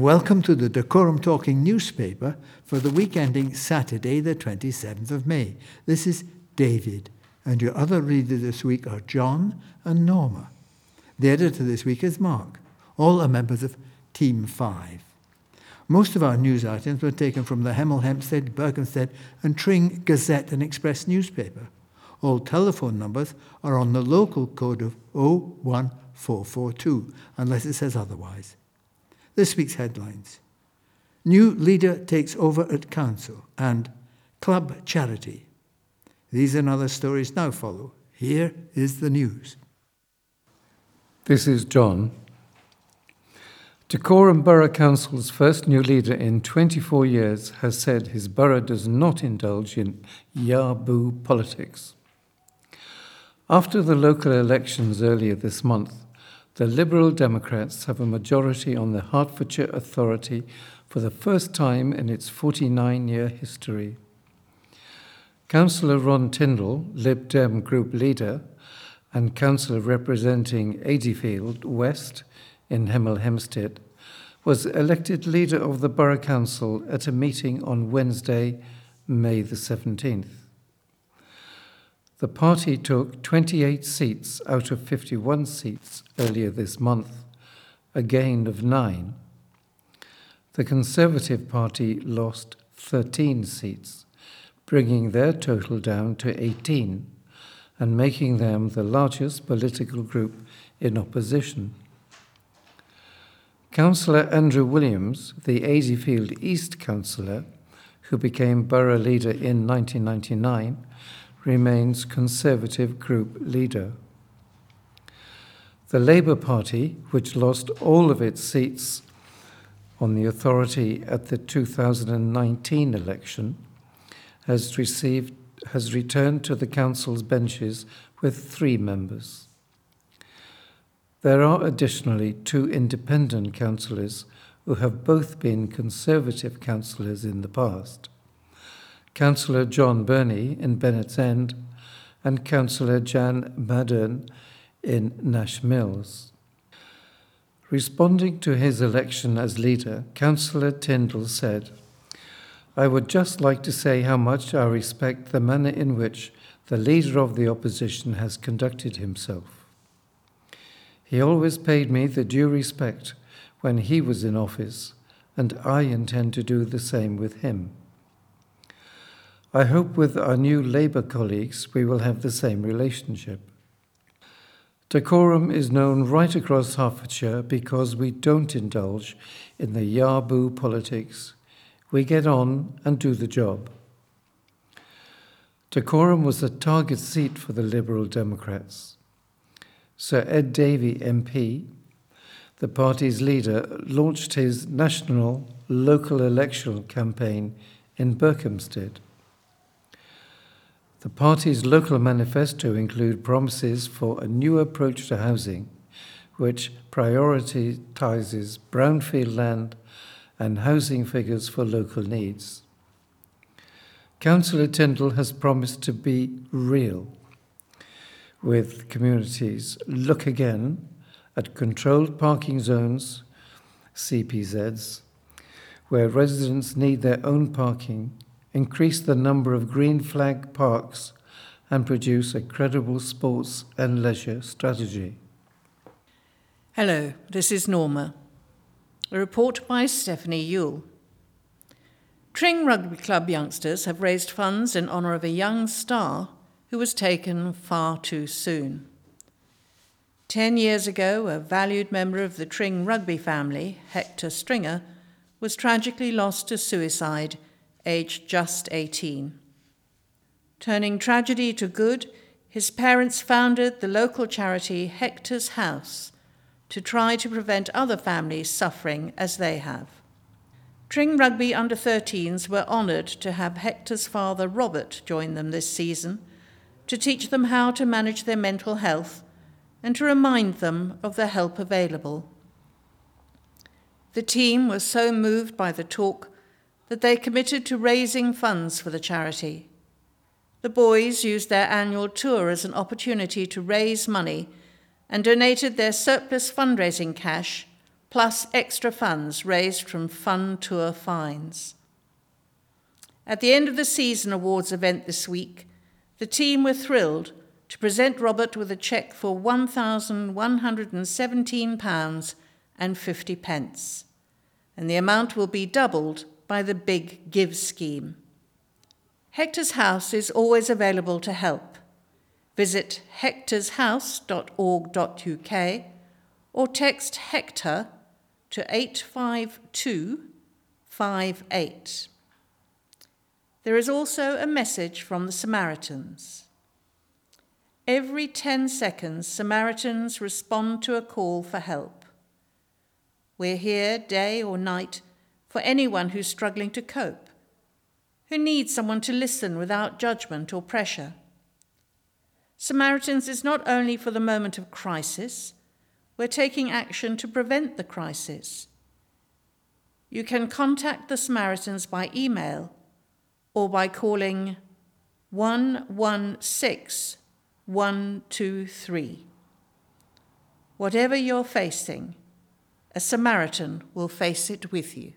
Welcome to the Dacorum Talking newspaper for the week ending Saturday, the 27th of May. This is David, and your other readers this week are John and Norma. The editor this week is Mark. All are members of Team 5. Most of our news items were taken from the Hemel Hempstead, Berkhamsted, and Tring Gazette and Express newspaper. All telephone numbers are on the local code of 01442, unless it says otherwise. This week's headlines New leader takes over at council and club charity. These and other stories now follow. Here is the news. This is John. Dacorum Borough Council's first new leader in 24 years has said his borough does not indulge in yaboo politics. After the local elections earlier this month, the Liberal Democrats have a majority on the Hertfordshire Authority for the first time in its 49 year history. Councillor Ron Tindall, Lib Dem group leader, and councillor representing Adeyfield West in Hemel Hempstead, was elected leader of the Borough Council at a meeting on Wednesday, May the 17th. The party took 28 seats out of 51 seats earlier this month, a gain of nine. The Conservative Party lost 13 seats, bringing their total down to 18 and making them the largest political group in opposition. Councillor Andrew Williams, the Adeyfield East councillor, who became borough leader in 1999, remains Conservative group leader. The Labour Party, which lost all of its seats on the authority at the 2019 election, has received has returned to the council's benches with three members. There are additionally two independent councillors who have both been Conservative councillors in the past. Councillor John Burney in Bennett's End, and Councillor Jan Madden in Nash Mills. Responding to his election as leader, Councillor Tindall said, I would just like to say how much I respect the manner in which the leader of the opposition has conducted himself. He always paid me the due respect when he was in office, and I intend to do the same with him. I hope with our new Labour colleagues we will have the same relationship. Dacorum is known right across Hertfordshire because we don't indulge in the yaboo politics. We get on and do the job. Dacorum was a target seat for the Liberal Democrats. Sir Ed Davey MP, the party's leader, launched his national local electoral campaign in Berkhamsted. The party's local manifesto include promises for a new approach to housing, which prioritizes brownfield land and housing figures for local needs. Councillor Tindall has promised to be real with communities. Look again at controlled parking zones, CPZs, where residents need their own parking increase the number of green flag parks, and produce a credible sports and leisure strategy. Hello, this is Norma. A report by Stephanie Yule. Tring Rugby Club youngsters have raised funds in honour of a young star who was taken far too soon. Ten years ago, a valued member of the Tring rugby family, Hector Stringer, was tragically lost to suicide aged just 18. Turning tragedy to good, his parents founded the local charity Hector's House to try to prevent other families suffering as they have. Tring Rugby under 13s were honoured to have Hector's father Robert join them this season to teach them how to manage their mental health and to remind them of the help available. The team was so moved by the talk that they committed to raising funds for the charity. The boys used their annual tour as an opportunity to raise money and donated their surplus fundraising cash, plus extra funds raised from Fun Tour fines. At the end of the season awards event this week, the team were thrilled to present Robert with a cheque for £1,117 and 50 pence, and the amount will be doubled by the Big Give scheme. Hector's House is always available to help. Visit hectorshouse.org.uk or text Hector to 85258. There is also a message from the Samaritans. Every 10 seconds, Samaritans respond to a call for help. We're here day or night for anyone who's struggling to cope, who needs someone to listen without judgment or pressure. Samaritans is not only for the moment of crisis, we're taking action to prevent the crisis. You can contact the Samaritans by email or by calling 116 123. Whatever you're facing, a Samaritan will face it with you.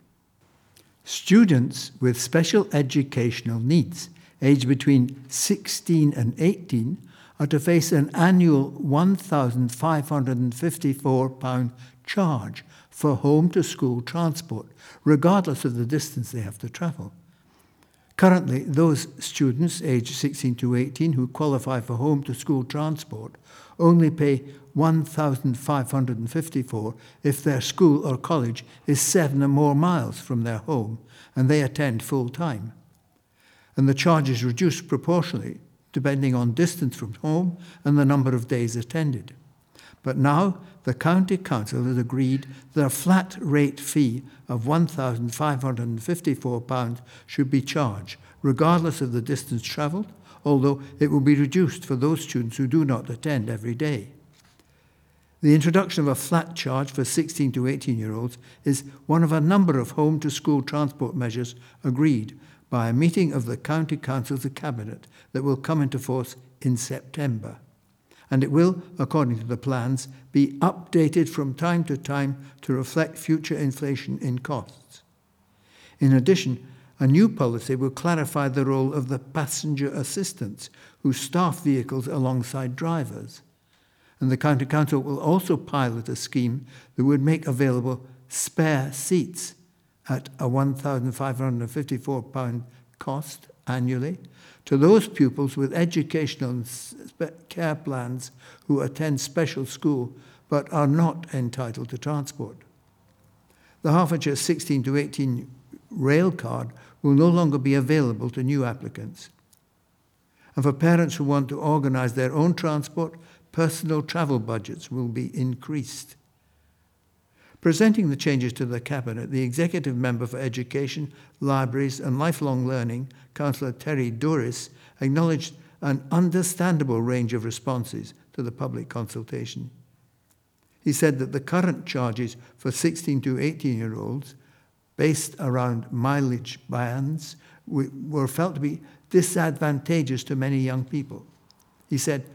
Students with special educational needs, aged between 16 and 18, are to face an annual £1,554 charge for home to school transport, regardless of the distance they have to travel. Currently, those students aged 16 to 18 who qualify for home to school transport only pay 1,554 if their school or college is seven or more miles from their home and they attend full time. And the charge is reduced proportionally depending on distance from home and the number of days attended. But now the County Council has agreed that a flat rate fee of £1,554 should be charged, regardless of the distance travelled, although it will be reduced for those students who do not attend every day. The introduction of a flat charge for 16 to 18 year olds is one of a number of home to school transport measures agreed by a meeting of the County Council's Cabinet that will come into force in September and it will, according to the plans, be updated from time to time to reflect future inflation in costs. In addition, a new policy will clarify the role of the passenger assistants who staff vehicles alongside drivers. And the County Council will also pilot a scheme that would make available spare seats at a £1,554 cost annually to those pupils with educational care plans who attend special school but are not entitled to transport. The Hertfordshire 16 to 18 rail card will no longer be available to new applicants. And for parents who want to organise their own transport, personal travel budgets will be increased. Presenting the changes to the Cabinet, the Executive Member for Education, Libraries and Lifelong Learning, Councillor Terry Douris, acknowledged an understandable range of responses to the public consultation. He said that the current charges for 16 to 18 year olds, based around mileage bans, were felt to be disadvantageous to many young people. He said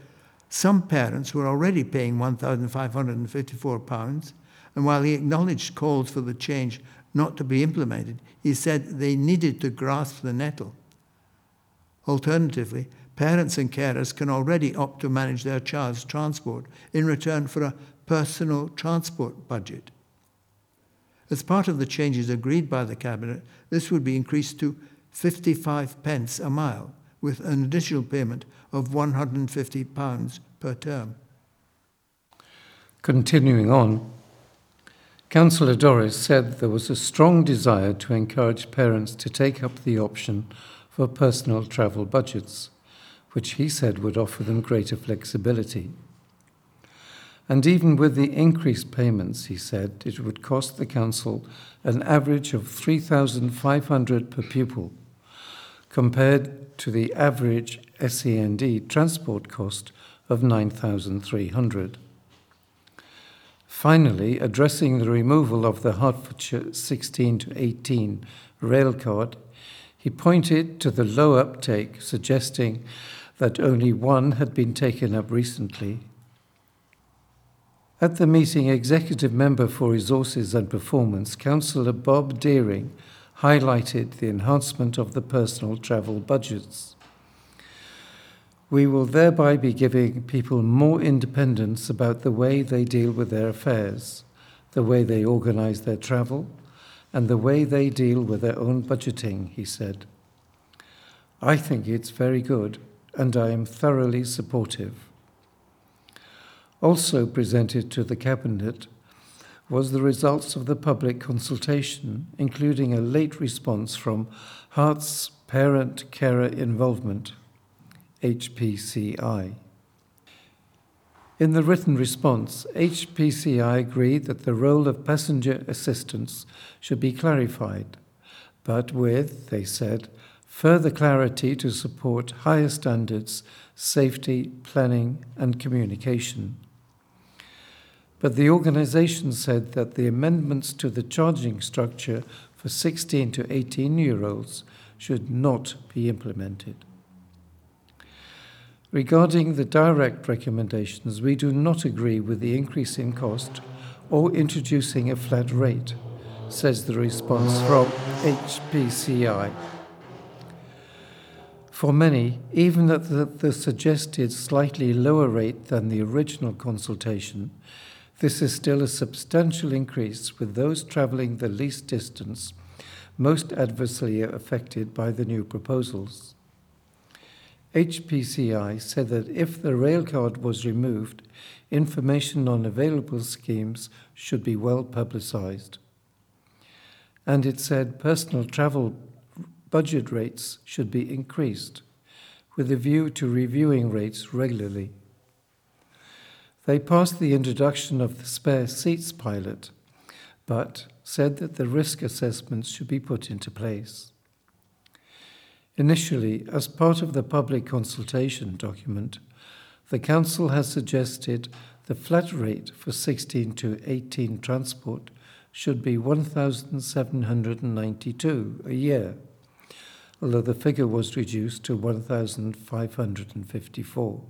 some parents were already paying £1,554 and while he acknowledged calls for the change not to be implemented, he said they needed to grasp the nettle. Alternatively, parents and carers can already opt to manage their child's transport in return for a personal transport budget. As part of the changes agreed by the Cabinet, this would be increased to 55 pence a mile, with an additional payment of £150 per term. Continuing on, Councillor Douris said there was a strong desire to encourage parents to take up the option for personal travel budgets, which he said would offer them greater flexibility. And even with the increased payments, he said, it would cost the council an average of 3,500 per pupil, compared to the average SEND transport cost of 9,300. Finally, addressing the removal of the Hertfordshire 16 to 18 rail card, he pointed to the low uptake, suggesting that only one had been taken up recently. At the meeting, Executive Member for Resources and Performance, Councillor Bob Deering, highlighted the enhancement of the personal travel budgets. We will thereby be giving people more independence about the way they deal with their affairs, the way they organise their travel, and the way they deal with their own budgeting, he said. I think it's very good, and I am thoroughly supportive. Also presented to the Cabinet was the results of the public consultation, including a late response from Herts Parent Carer Involvement, HPCI. In the written response, HPCI agreed that the role of passenger assistance should be clarified, but with, they said, further clarity to support higher standards, safety, planning, and communication. But the organisation said that the amendments to the charging structure for 16 to 18 year olds should not be implemented. Regarding the direct recommendations, we do not agree with the increase in cost or introducing a flat rate, says the response from HPCI. For many, even at the, the, suggested slightly lower rate than the original consultation, this is still a substantial increase with those travelling the least distance most adversely affected by the new proposals. HPCI said that if the rail card was removed, information on available schemes should be well publicised. And it said personal travel budget rates should be increased, with a view to reviewing rates regularly. They passed the introduction of the spare seats pilot, but said that the risk assessments should be put into place. Initially, as part of the public consultation document, the Council has suggested the flat rate for 16 to 18 transport should be 1,792 a year although the figure was reduced to 1,554.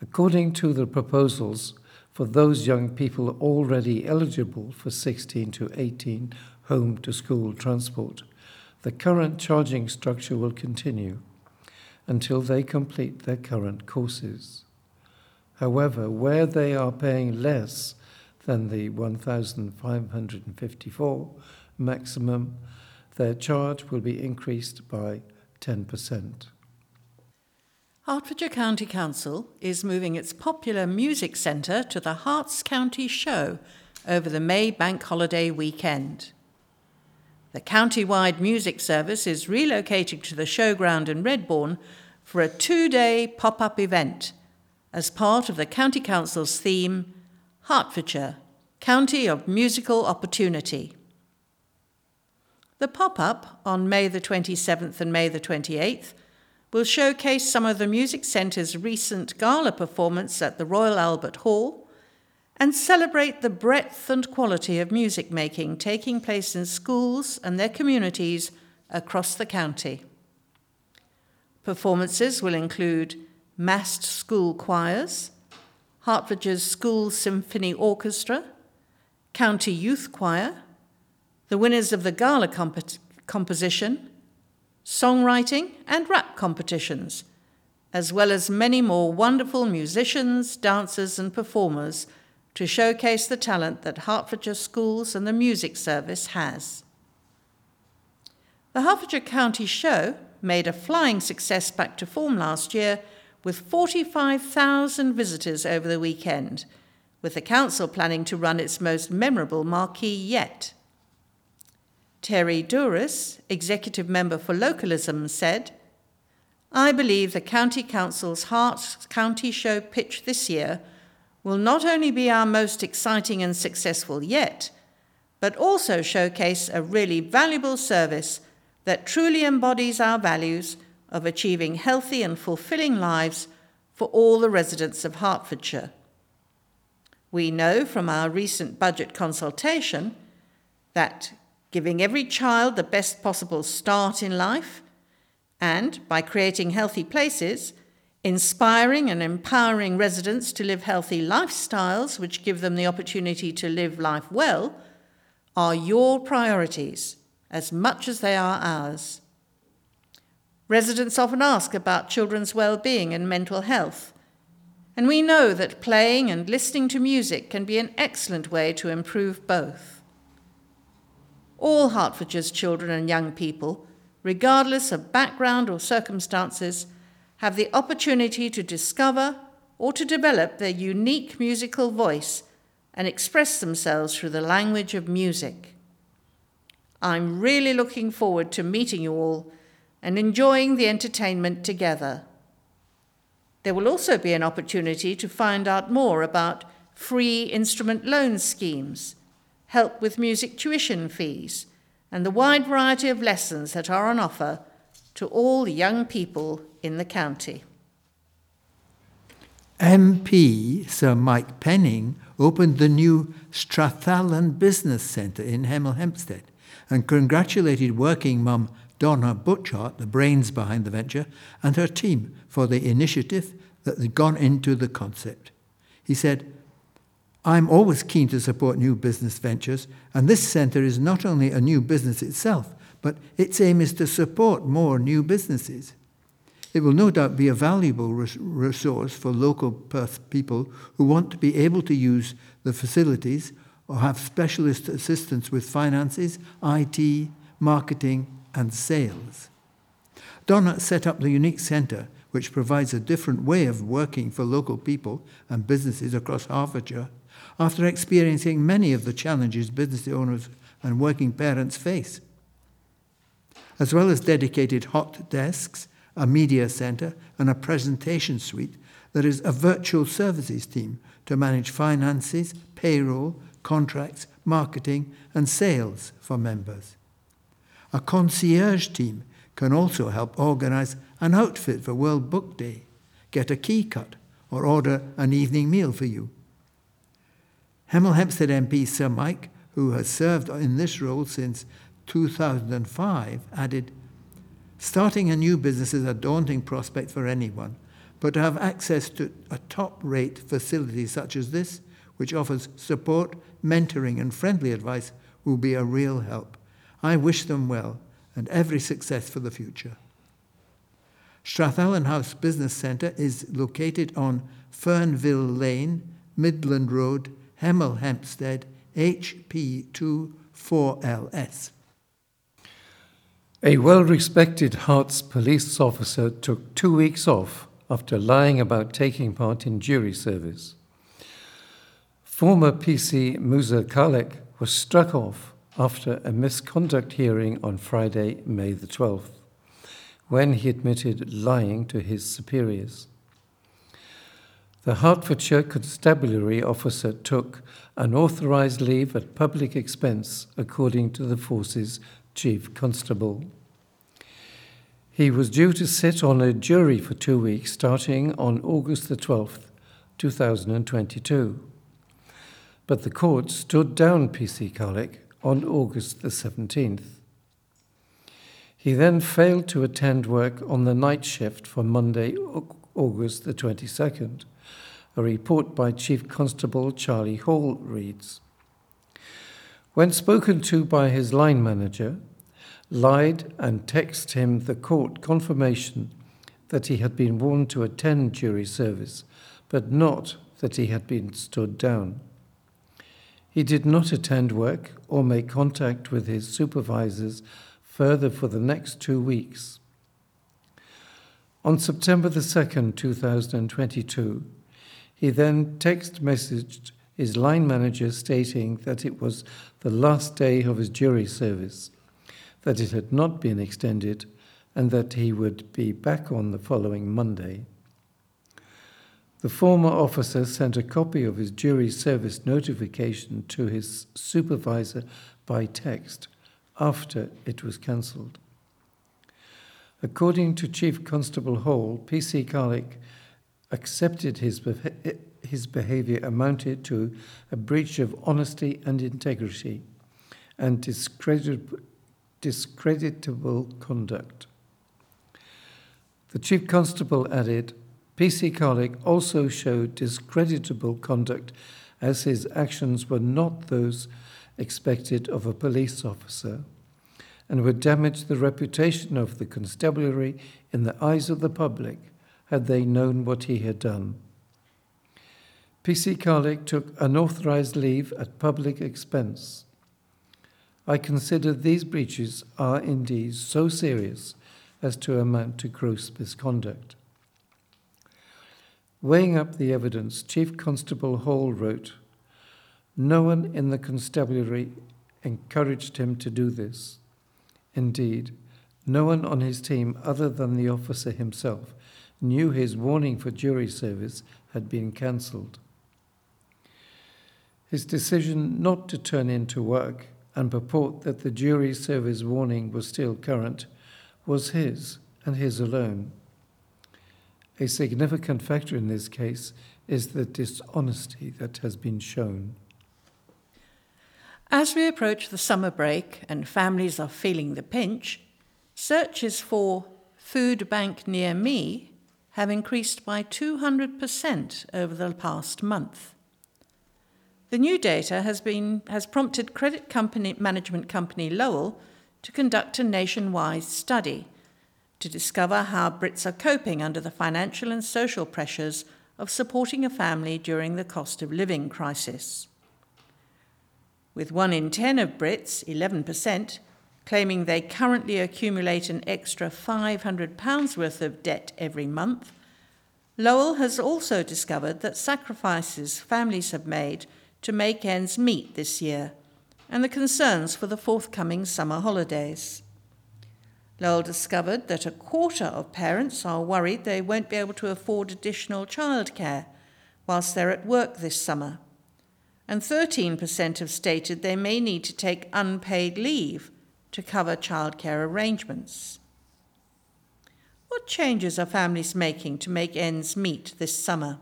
According to the proposals, for those young people already eligible for 16 to 18 home to school transport, the current charging structure will continue until they complete their current courses. However, where they are paying less than the 1,554 maximum, their charge will be increased by 10%. Hertfordshire County Council is moving its popular music centre to the Herts County Show over the May bank holiday weekend. The county-wide music service is relocating to the showground in Redbourn for a two-day pop-up event as part of the County Council's theme, Hertfordshire, County of Musical Opportunity. The pop up on May the 27th and May the 28th will showcase some of the Music Centre's recent gala performance at the Royal Albert Hall and celebrate the breadth and quality of music making taking place in schools and their communities across the county. Performances will include massed school choirs, Hertfordshire's School Symphony Orchestra, County Youth Choir, the winners of the gala comp- composition, songwriting, and rap competitions, as well as many more wonderful musicians, dancers, and performers to showcase the talent that Hertfordshire Schools and the Music Service has. The Hertfordshire County Show made a flying success back to form last year with 45,000 visitors over the weekend, with the council planning to run its most memorable marquee yet. Terry Douris, Executive Member for Localism, said, I believe the County Council's Herts County Show pitch this year will not only be our most exciting and successful yet, but also showcase a really valuable service that truly embodies our values of achieving healthy and fulfilling lives for all the residents of Hertfordshire. We know from our recent budget consultation that giving every child the best possible start in life, and by creating healthy places, inspiring and empowering residents to live healthy lifestyles, which give them the opportunity to live life well, are your priorities as much as they are ours. Residents often ask about children's well-being and mental health, and we know that playing and listening to music can be an excellent way to improve both. All Hertfordshire's children and young people, regardless of background or circumstances, have the opportunity to discover or to develop their unique musical voice and express themselves through the language of music. I'm really looking forward to meeting you all and enjoying the entertainment together. There will also be an opportunity to find out more about free instrument loan schemes, help with music tuition fees, and the wide variety of lessons that are on offer to all young people in the county. MP Sir Mike Penning opened the new Strathallan Business Centre in Hemel Hempstead and congratulated working mum Donna Butchart, the brains behind the venture, and her team for the initiative that had gone into the concept. He said, I'm always keen to support new business ventures, and this centre is not only a new business itself, but its aim is to support more new businesses. It will no doubt be a valuable resource for local Perth people who want to be able to use the facilities or have specialist assistance with finances, IT, marketing, and sales. Donna set up the unique centre, which provides a different way of working for local people and businesses across Hertfordshire, after experiencing many of the challenges business owners and working parents face. As well as dedicated hot desks, a media centre, and a presentation suite, there is a virtual services team to manage finances, payroll, contracts, marketing, and sales for members. A concierge team can also help organise an outfit for World Book Day, get a key cut, or order an evening meal for you. Hemel Hempstead MP Sir Mike, who has served in this role since 2005, added, Starting a new business is a daunting prospect for anyone, but to have access to a top rate facility such as this, which offers support, mentoring, and friendly advice, will be a real help. I wish them well and every success for the future. Strathallan House Business Centre is located on Fernville Lane, Midland Road, Hemel Hempstead, HP2 4LS. A well respected Herts police officer took two weeks off after lying about taking part in jury service. Former PC Musa Khalek was struck off after a misconduct hearing on Friday, May the 12th, when he admitted lying to his superiors. The Hertfordshire Constabulary officer took an authorised leave at public expense, according to the force's chief constable. He was due to sit on a jury for two weeks starting on August the 12th, 2022. But the court stood down PC Khalek on August the 17th. He then failed to attend work on the night shift for Monday, August the 22nd. A report by Chief Constable Charlie Hall reads When spoken to by his line manager, lied and texted him the court confirmation that he had been warned to attend jury service, but not that he had been stood down. He did not attend work or make contact with his supervisors further for the next two weeks. On September the 2nd, 2022, he then text messaged his line manager stating that it was the last day of his jury service, that it had not been extended, and that he would be back on the following Monday. The former officer sent a copy of his jury service notification to his supervisor by text after it was cancelled. According to Chief Constable Hall, PC Khalek accepted his, his behaviour amounted to a breach of honesty and integrity and discreditable conduct. The Chief Constable added, PC Khalek also showed discreditable conduct as his actions were not those expected of a police officer and would damage the reputation of the constabulary in the eyes of the public had they known what he had done. PC Khalek took unauthorized leave at public expense. I consider these breaches are indeed so serious as to amount to gross misconduct. Weighing up the evidence, Chief Constable Hall wrote, No one in the constabulary encouraged him to do this. Indeed, no one on his team other than the officer himself knew his warning for jury service had been cancelled. His decision not to turn in to work and purport that the jury service warning was still current was his and his alone. A significant factor in this case is the dishonesty that has been shown. As we approach the summer break and families are feeling the pinch, searches for food bank near me have increased by 200% over the past month. The new data has, been, has prompted credit company, management company Lowell to conduct a nationwide study to discover how Brits are coping under the financial and social pressures of supporting a family during the cost of living crisis. With one in ten of Brits, 11%, claiming they currently accumulate an extra £500 worth of debt every month, Lowell has also discovered that sacrifices families have made to make ends meet this year and the concerns for the forthcoming summer holidays. Lowell discovered that a quarter of parents are worried they won't be able to afford additional childcare whilst they're at work this summer, and 13% have stated they may need to take unpaid leave to cover childcare arrangements. What changes are families making to make ends meet this summer?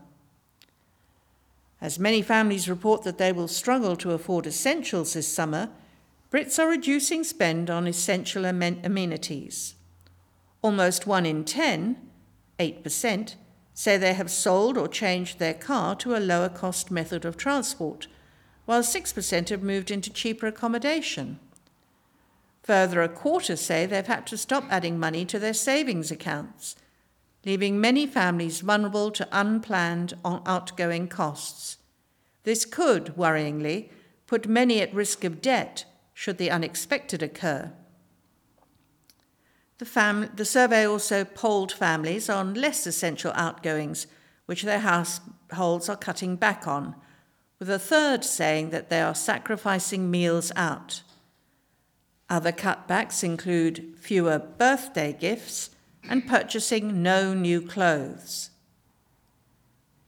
As many families report that they will struggle to afford essentials this summer, Brits are reducing spend on essential amenities. Almost one in 10, 8%, say they have sold or changed their car to a lower cost method of transport, while 6% have moved into cheaper accommodation. Further, a quarter say they've had to stop adding money to their savings accounts, leaving many families vulnerable to unplanned outgoing costs. This could, worryingly, put many at risk of debt should the unexpected occur. The, fam- the survey also polled families on less essential outgoings, which their households are cutting back on, with a third saying that they are sacrificing meals out. Other cutbacks include fewer birthday gifts and purchasing no new clothes.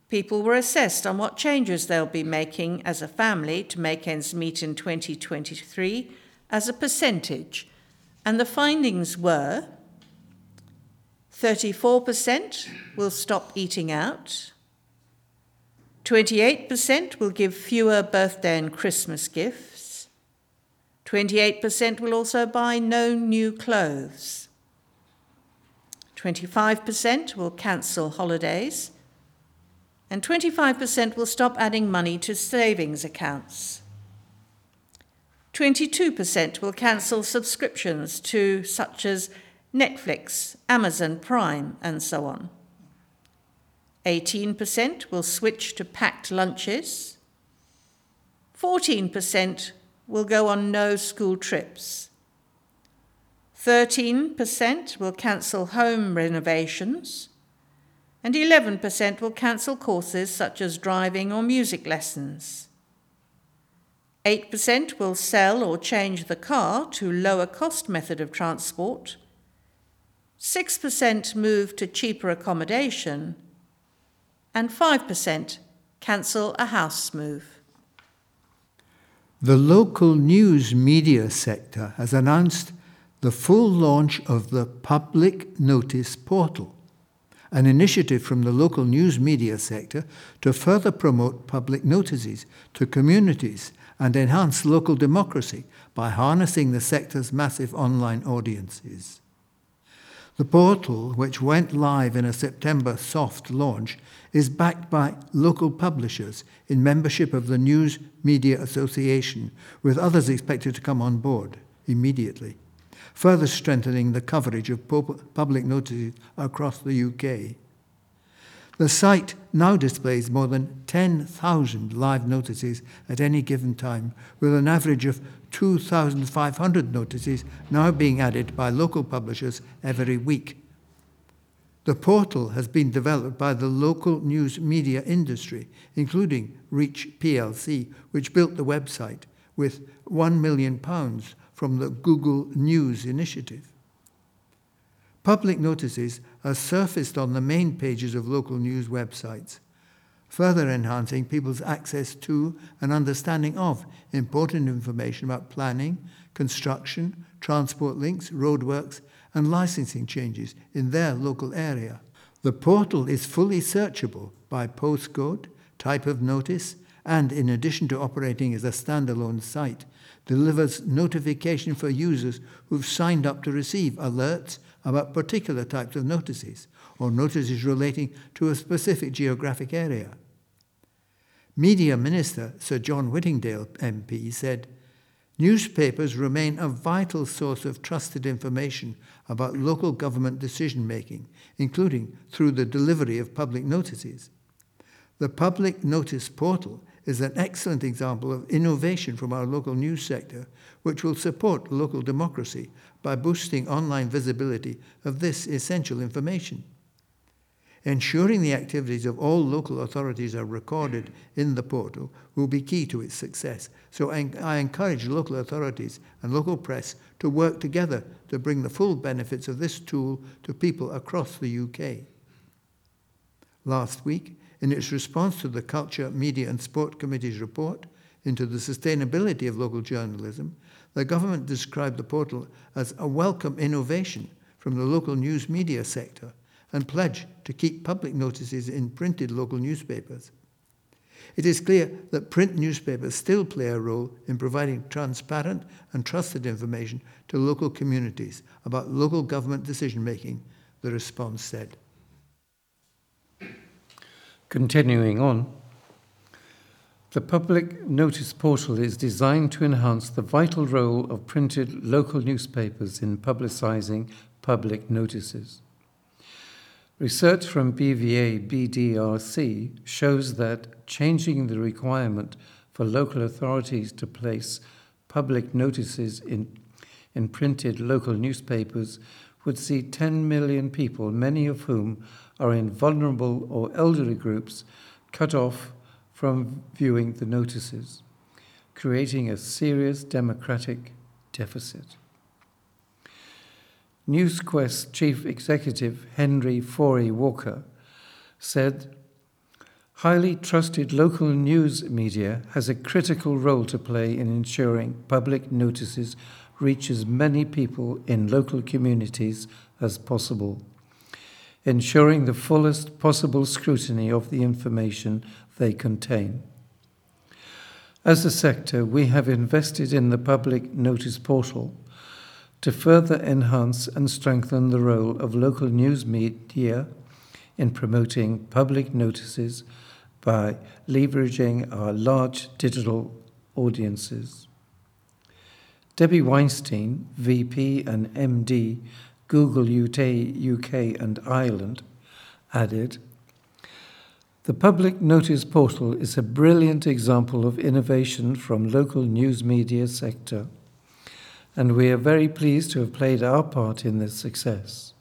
People were assessed on what changes they'll be making as a family to make ends meet in 2023 as a percentage, and the findings were 34% will stop eating out, 28% will give fewer birthday and Christmas gifts, 28% will also buy no new clothes, 25% will cancel holidays and 25% will stop adding money to savings accounts. 22% will cancel subscriptions to such as Netflix, Amazon Prime, and so on. 18% will switch to packed lunches. 14% will go on no school trips. 13% will cancel home renovations and 11% will cancel courses such as driving or music lessons. 8% will sell or change the car to lower cost method of transport. 6% move to cheaper accommodation. And 5% cancel a house move. The local news media sector has announced the full launch of the Public Notice Portal an initiative from the local news media sector to further promote public notices to communities and enhance local democracy by harnessing the sector's massive online audiences. The portal, which went live in a September soft launch, is backed by local publishers in membership of the News Media Association, with others expected to come on board immediately, further strengthening the coverage of public notices across the UK. The site now displays more than 10,000 live notices at any given time, with an average of 2,500 notices now being added by local publishers every week. The portal has been developed by the local news media industry, including Reach plc, which built the website with £1 million from the Google News initiative. Public notices are surfaced on the main pages of local news websites, further enhancing people's access to and understanding of important information about planning, construction, transport links, roadworks, and licensing changes in their local area. The portal is fully searchable by postcode, type of notice, and in addition to operating as a standalone site, delivers notification for users who've signed up to receive alerts about particular types of notices or notices relating to a specific geographic area. Media Minister Sir John Whittingdale MP said, Newspapers remain a vital source of trusted information about local government decision making, including through the delivery of public notices. The Public Notice Portal is an excellent example of innovation from our local news sector, which will support local democracy by boosting online visibility of this essential information. Ensuring the activities of all local authorities are recorded in the portal will be key to its success. So I encourage local authorities and local press to work together to bring the full benefits of this tool to people across the UK. Last week, in its response to the Culture, Media and Sport Committee's report into the sustainability of local journalism, the government described the portal as a welcome innovation from the local news media sector and pledge to keep public notices in printed local newspapers. It is clear that print newspapers still play a role in providing transparent and trusted information to local communities about local government decision making, the response said. Continuing on, the public notice portal is designed to enhance the vital role of printed local newspapers in publicising public notices. Research from BVA BDRC shows that changing the requirement for local authorities to place public notices in, in printed local newspapers would see 10 million people, many of whom are in vulnerable or elderly groups, cut off from viewing the notices, creating a serious democratic deficit. NewsQuest chief executive Henry Faure Walker said, Highly trusted local news media has a critical role to play in ensuring public notices reach as many people in local communities as possible, ensuring the fullest possible scrutiny of the information they contain. As a sector, we have invested in the public notice portal to further enhance and strengthen the role of local news media in promoting public notices by leveraging our large digital audiences. Debbie Weinstein, VP and MD, Google UK, and Ireland, added The public notice portal is a brilliant example of innovation from local news media sector, and we are very pleased to have played our part in this success.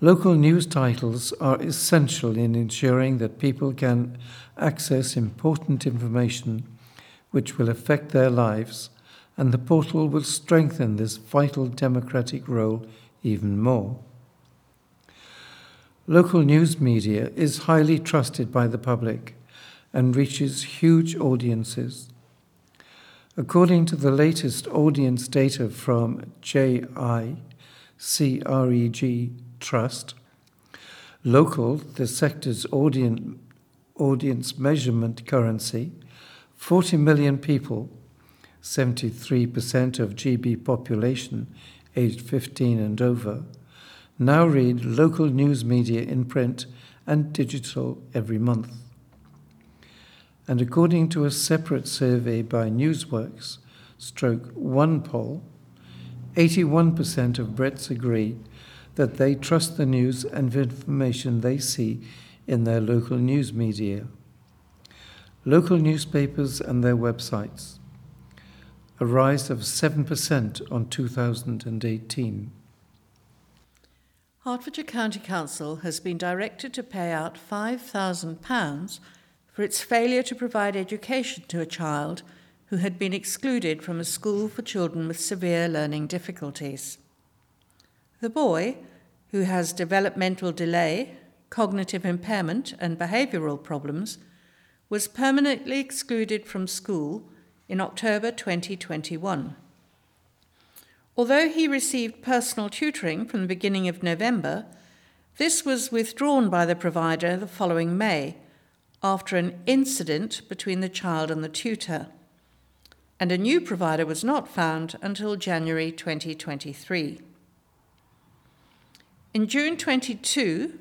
Local news titles are essential in ensuring that people can access important information which will affect their lives and the portal will strengthen this vital democratic role even more. Local news media is highly trusted by the public and reaches huge audiences. According to the latest audience data from JI CREG Trust, local, the sector's audience, audience measurement currency, 40 million people 73% of GB population aged 15 and over now read local news media in print and digital every month. And according to a separate survey by Newsworks, stroke one poll, 81% of Brits agree that they trust the news and information they see in their local news media. Local newspapers and their websites, a rise of 7% on 2018. Hertfordshire County Council has been directed to pay out £5,000 for its failure to provide education to a child who had been excluded from a school for children with severe learning difficulties. The boy, who has developmental delay, cognitive impairment, and behavioural problems, was permanently excluded from school in October 2021. Although he received personal tutoring from the beginning of November, this was withdrawn by the provider the following May after an incident between the child and the tutor. And a new provider was not found until January 2023. In June 22,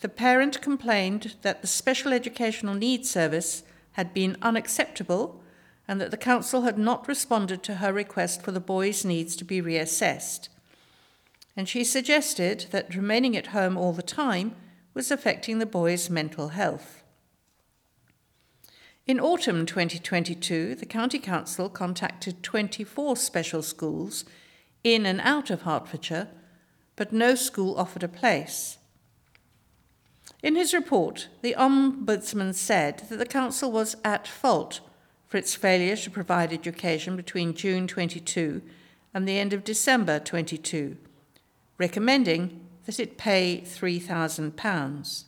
the parent complained that the Special Educational Needs Service had been unacceptable and that the council had not responded to her request for the boy's needs to be reassessed. And she suggested that remaining at home all the time was affecting the boy's mental health. In autumn 2022, the County Council contacted 24 special schools in and out of Hertfordshire, but no school offered a place. In his report, the Ombudsman said that the Council was at fault for its failure to provide education between June 22 and the end of December 22, recommending that it pay £3,000.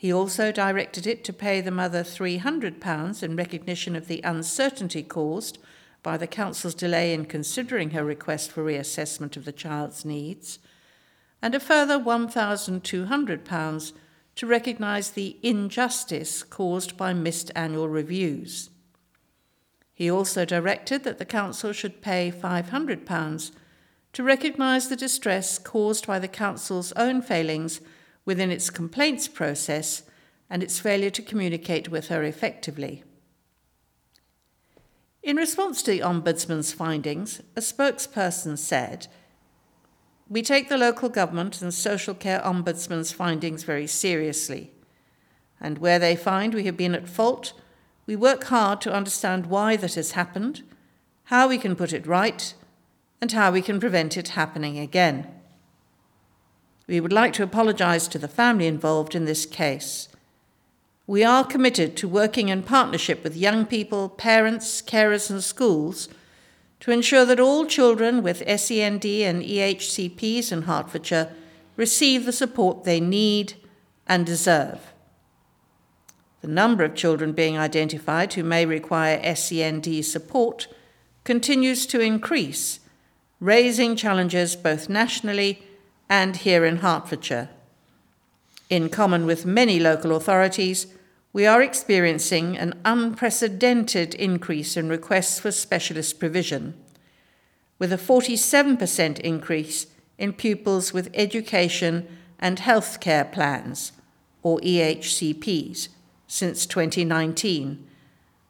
He also directed it to pay the mother £300 in recognition of the uncertainty caused by the Council's delay in considering her request for reassessment of the child's needs, and a further £1,200 to recognise the injustice caused by missed annual reviews. He also directed that the Council should pay £500 to recognise the distress caused by the Council's own failings within its complaints process and its failure to communicate with her effectively. In response to the Ombudsman's findings, a spokesperson said we take the local government and social care ombudsman's findings very seriously. And where they find we have been at fault, we work hard to understand why that has happened, how we can put it right, and how we can prevent it happening again. We would like to apologise to the family involved in this case. We are committed to working in partnership with young people, parents, carers, and schools to ensure that all children with SEND and EHCPs in Hertfordshire receive the support they need and deserve. The number of children being identified who may require SEND support continues to increase, raising challenges both nationally and here in Hertfordshire. In common with many local authorities, we are experiencing an unprecedented increase in requests for specialist provision, with a 47% increase in pupils with education and healthcare plans, or EHCPs, since 2019,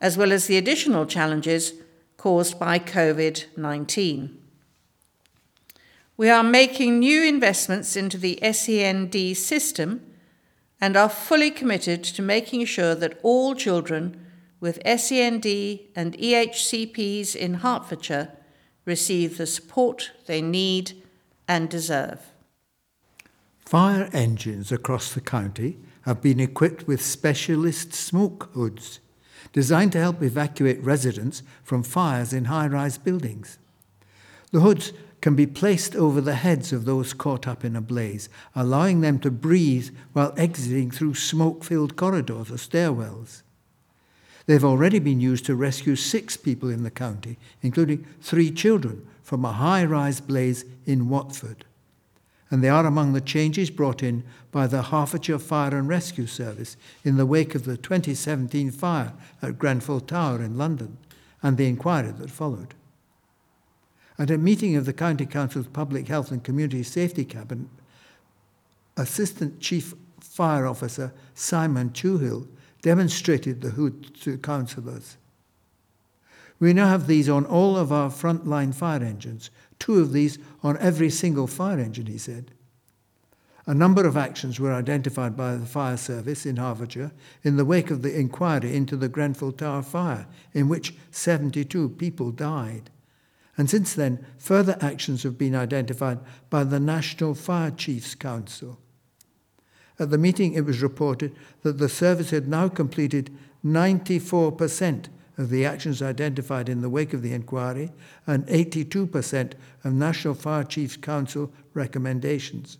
as well as the additional challenges caused by COVID 19. We are making new investments into the SEND system and are fully committed to making sure that all children with SEND and EHCPs in Hertfordshire receive the support they need and deserve. Fire engines across the county have been equipped with specialist smoke hoods designed to help evacuate residents from fires in high rise buildings. The hoods can be placed over the heads of those caught up in a blaze, allowing them to breathe while exiting through smoke filled corridors or stairwells. They've already been used to rescue six people in the county, including three children, from a high rise blaze in Watford. And they are among the changes brought in by the Hertfordshire Fire and Rescue Service in the wake of the 2017 fire at Grenfell Tower in London and the inquiry that followed. At a meeting of the County Council's Public Health and Community Safety Cabinet, Assistant Chief Fire Officer Simon Chuhill demonstrated the hood to councillors. We now have these on all of our frontline fire engines, two of these on every single fire engine, he said. A number of actions were identified by the fire service in Hertfordshire in the wake of the inquiry into the Grenfell Tower fire, in which 72 people died. And since then, further actions have been identified by the National Fire Chiefs Council. At the meeting, it was reported that the service had now completed 94% of the actions identified in the wake of the inquiry and 82% of National Fire Chiefs Council recommendations.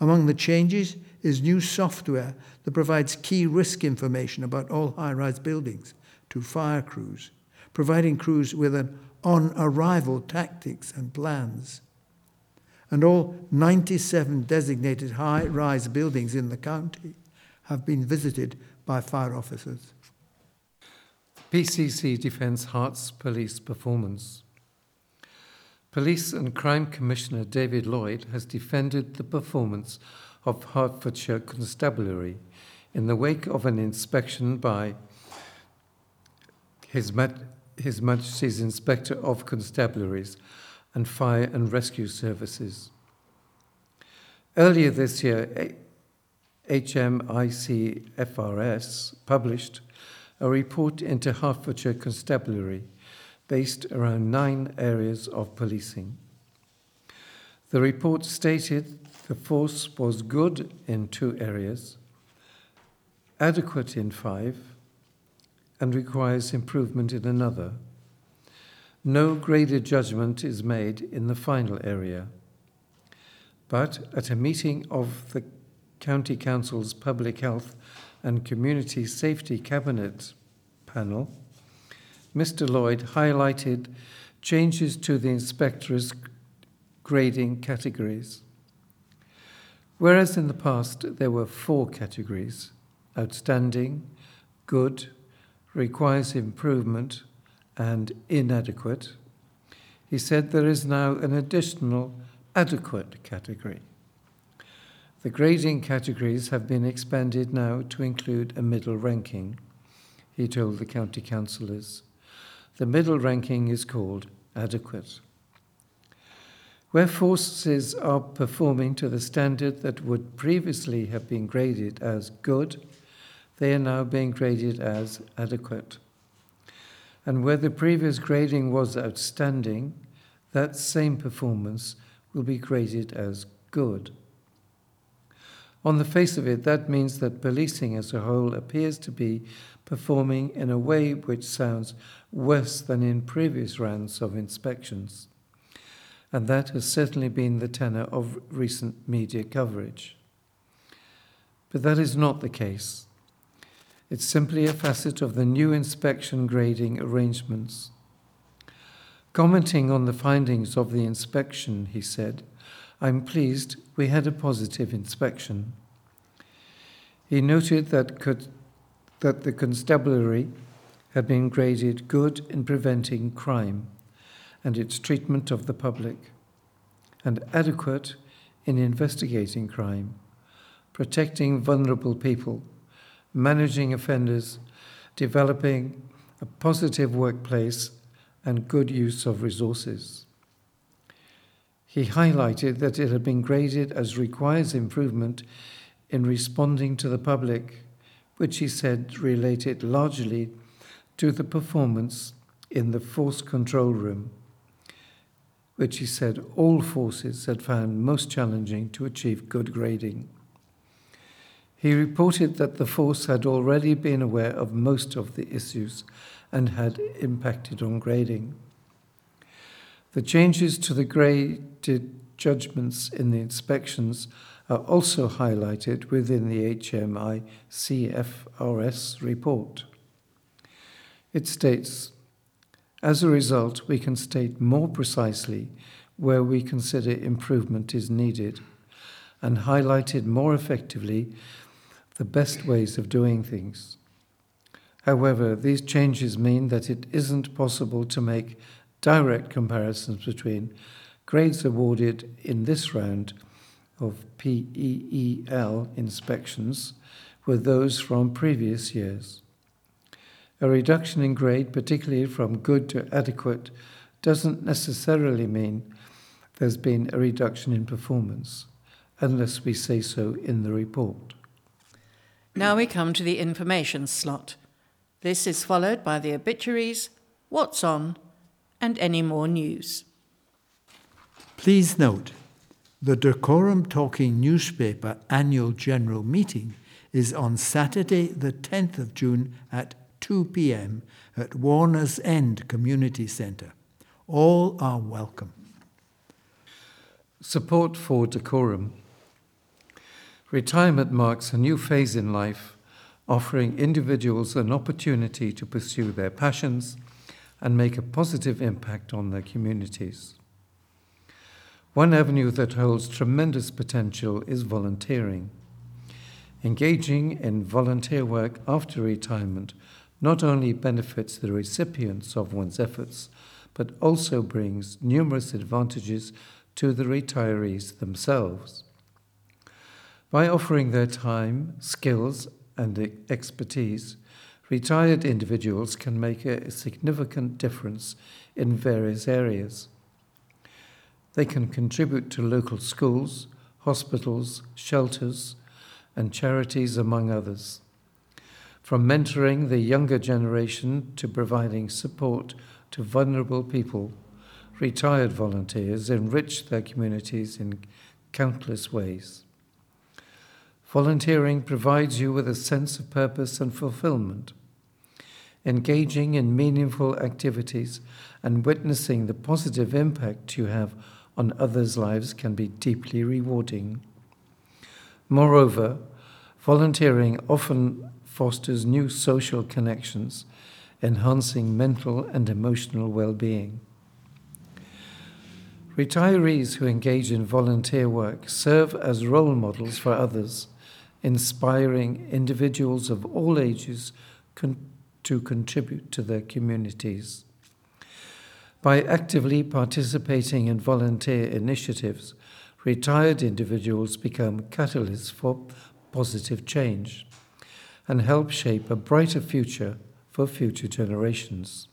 Among the changes is new software that provides key risk information about all high rise buildings to fire crews, providing crews with an on arrival tactics and plans and all 97 designated high rise buildings in the county have been visited by fire officers. PCC defends Herts police performance. Police and Crime Commissioner David Lloyd has defended the performance of Hertfordshire Constabulary in the wake of an inspection by His, His Majesty's Inspector of Constabularies and Fire and Rescue Services. Earlier this year, HMICFRS published a report into Hertfordshire Constabulary based around nine areas of policing. The report stated the force was good in two areas, adequate in five, and requires improvement in another. No graded judgment is made in the final area. But at a meeting of the County Council's Public Health and Community Safety Cabinet panel, Mr. Lloyd highlighted changes to the inspector's grading categories. Whereas in the past there were four categories outstanding, good, requires improvement, and inadequate, he said there is now an additional adequate category. The grading categories have been expanded now to include a middle ranking, he told the county councillors. The middle ranking is called adequate. Where forces are performing to the standard that would previously have been graded as good, they are now being graded as adequate. And where the previous grading was outstanding, that same performance will be graded as good. On the face of it, that means that policing as a whole appears to be performing in a way which sounds worse than in previous rounds of inspections. And that has certainly been the tenor of recent media coverage. But that is not the case. It's simply a facet of the new inspection grading arrangements. Commenting on the findings of the inspection, he said, I'm pleased we had a positive inspection. He noted that, could, that the constabulary had been graded good in preventing crime and its treatment of the public, and adequate in investigating crime, protecting vulnerable people managing offenders, developing a positive workplace, and good use of resources. He highlighted that it had been graded as requires improvement in responding to the public, which he said related largely to the performance in the force control room, which he said all forces had found most challenging to achieve good grading. He reported that the force had already been aware of most of the issues and had impacted on grading. The changes to the graded judgments in the inspections are also highlighted within the HMI CFRS report. It states, as a result, we can state more precisely where we consider improvement is needed and highlighted more effectively the best ways of doing things. However, these changes mean that it isn't possible to make direct comparisons between grades awarded in this round of PEEL inspections with those from previous years. A reduction in grade, particularly from good to adequate, doesn't necessarily mean there's been a reduction in performance, unless we say so in the report. Now we come to the information slot. This is followed by the obituaries, what's on, and any more news. Please note the Dacorum Talking newspaper annual general meeting is on Saturday, the 10th of June at 2 p.m. at Warner's End Community Centre. All are welcome. Support for Dacorum. Retirement marks a new phase in life, offering individuals an opportunity to pursue their passions and make a positive impact on their communities. One avenue that holds tremendous potential is volunteering. Engaging in volunteer work after retirement not only benefits the recipients of one's efforts, but also brings numerous advantages to the retirees themselves. By offering their time, skills, and expertise, retired individuals can make a significant difference in various areas. They can contribute to local schools, hospitals, shelters, and charities, among others. From mentoring the younger generation to providing support to vulnerable people, retired volunteers enrich their communities in countless ways. Volunteering provides you with a sense of purpose and fulfillment. Engaging in meaningful activities and witnessing the positive impact you have on others' lives can be deeply rewarding. Moreover, volunteering often fosters new social connections, enhancing mental and emotional well being. Retirees who engage in volunteer work serve as role models for others, inspiring individuals of all ages con- to contribute to their communities. By actively participating in volunteer initiatives, retired individuals become catalysts for positive change and help shape a brighter future for future generations.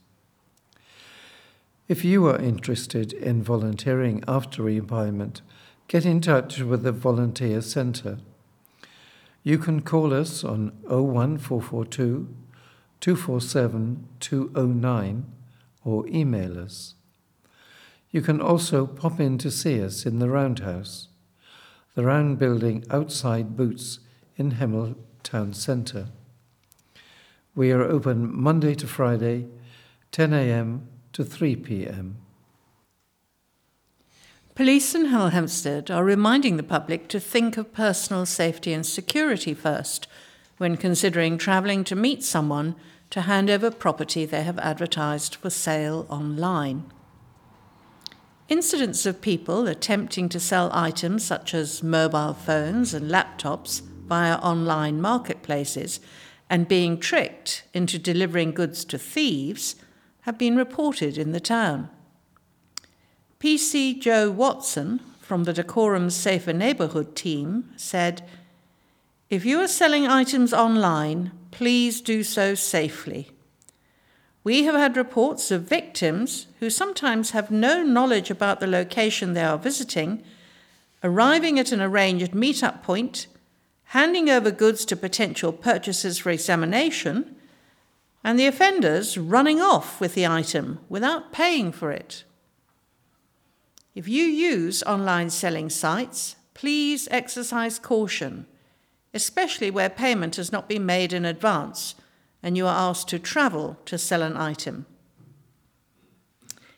If you are interested in volunteering after retirement, get in touch with the Volunteer Centre. You can call us on 01442 247 209 or email us. You can also pop in to see us in the Roundhouse, the round building outside Boots in Hemel Town Centre. We are open Monday to Friday, 10 a.m. to 3 p.m. Police in Hemel Hempstead are reminding the public to think of personal safety and security first when considering travelling to meet someone to hand over property they have advertised for sale online. Incidents of people attempting to sell items such as mobile phones and laptops via online marketplaces and being tricked into delivering goods to thieves have been reported in the town. PC Joe Watson from the Dacorum Safer Neighbourhood team said, If you are selling items online, please do so safely. We have had reports of victims who sometimes have no knowledge about the location they are visiting, arriving at an arranged meet-up point, handing over goods to potential purchasers for examination, and the offenders running off with the item without paying for it. If you use online selling sites, please exercise caution especially where payment has not been made in advance and you are asked to travel to sell an item.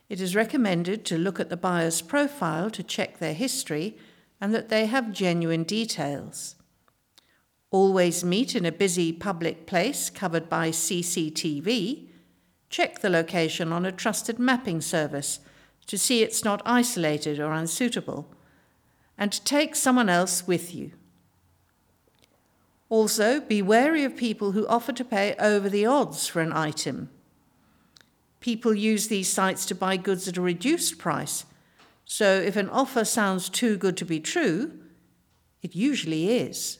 It is recommended to look at the buyer's profile to check their history and that they have genuine details. Always meet in a busy public place covered by CCTV. Check the location on a trusted mapping service to see it's not isolated or unsuitable, and take someone else with you. Also, be wary of people who offer to pay over the odds for an item. People use these sites to buy goods at a reduced price. So if an offer sounds too good to be true, it usually is.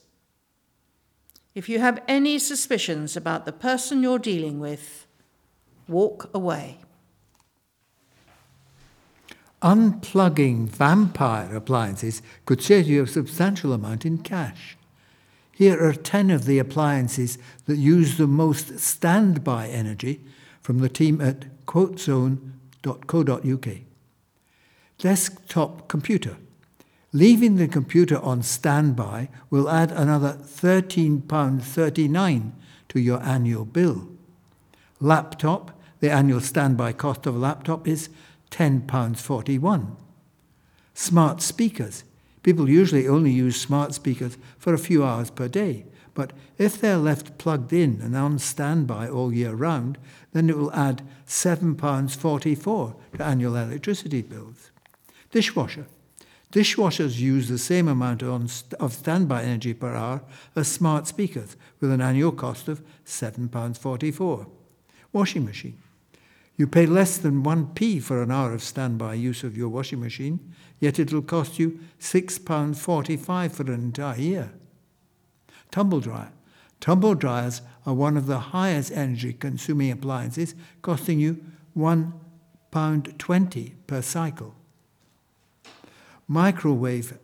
If you have any suspicions about the person you're dealing with, walk away. Unplugging vampire appliances could save you a substantial amount in cash. Here are 10 of the appliances that use the most standby energy from the team at quotezone.co.uk. Desktop computer. Leaving the computer on standby will add another £13.39 to your annual bill. Laptop, the annual standby cost of a laptop is £10.41. Smart speakers. People usually only use smart speakers for a few hours per day, but if they're left plugged in and on standby all year round, then it will add £7.44 to annual electricity bills. Dishwasher. Dishwashers use the same amount of standby energy per hour as smart speakers, with an annual cost of £7.44. Washing machine. You pay less than 1p for an hour of standby use of your washing machine, yet it'll cost you £6.45 for an entire year. Tumble dryer. Tumble dryers are one of the highest energy consuming appliances, costing you £1.20 per cycle. Microwave.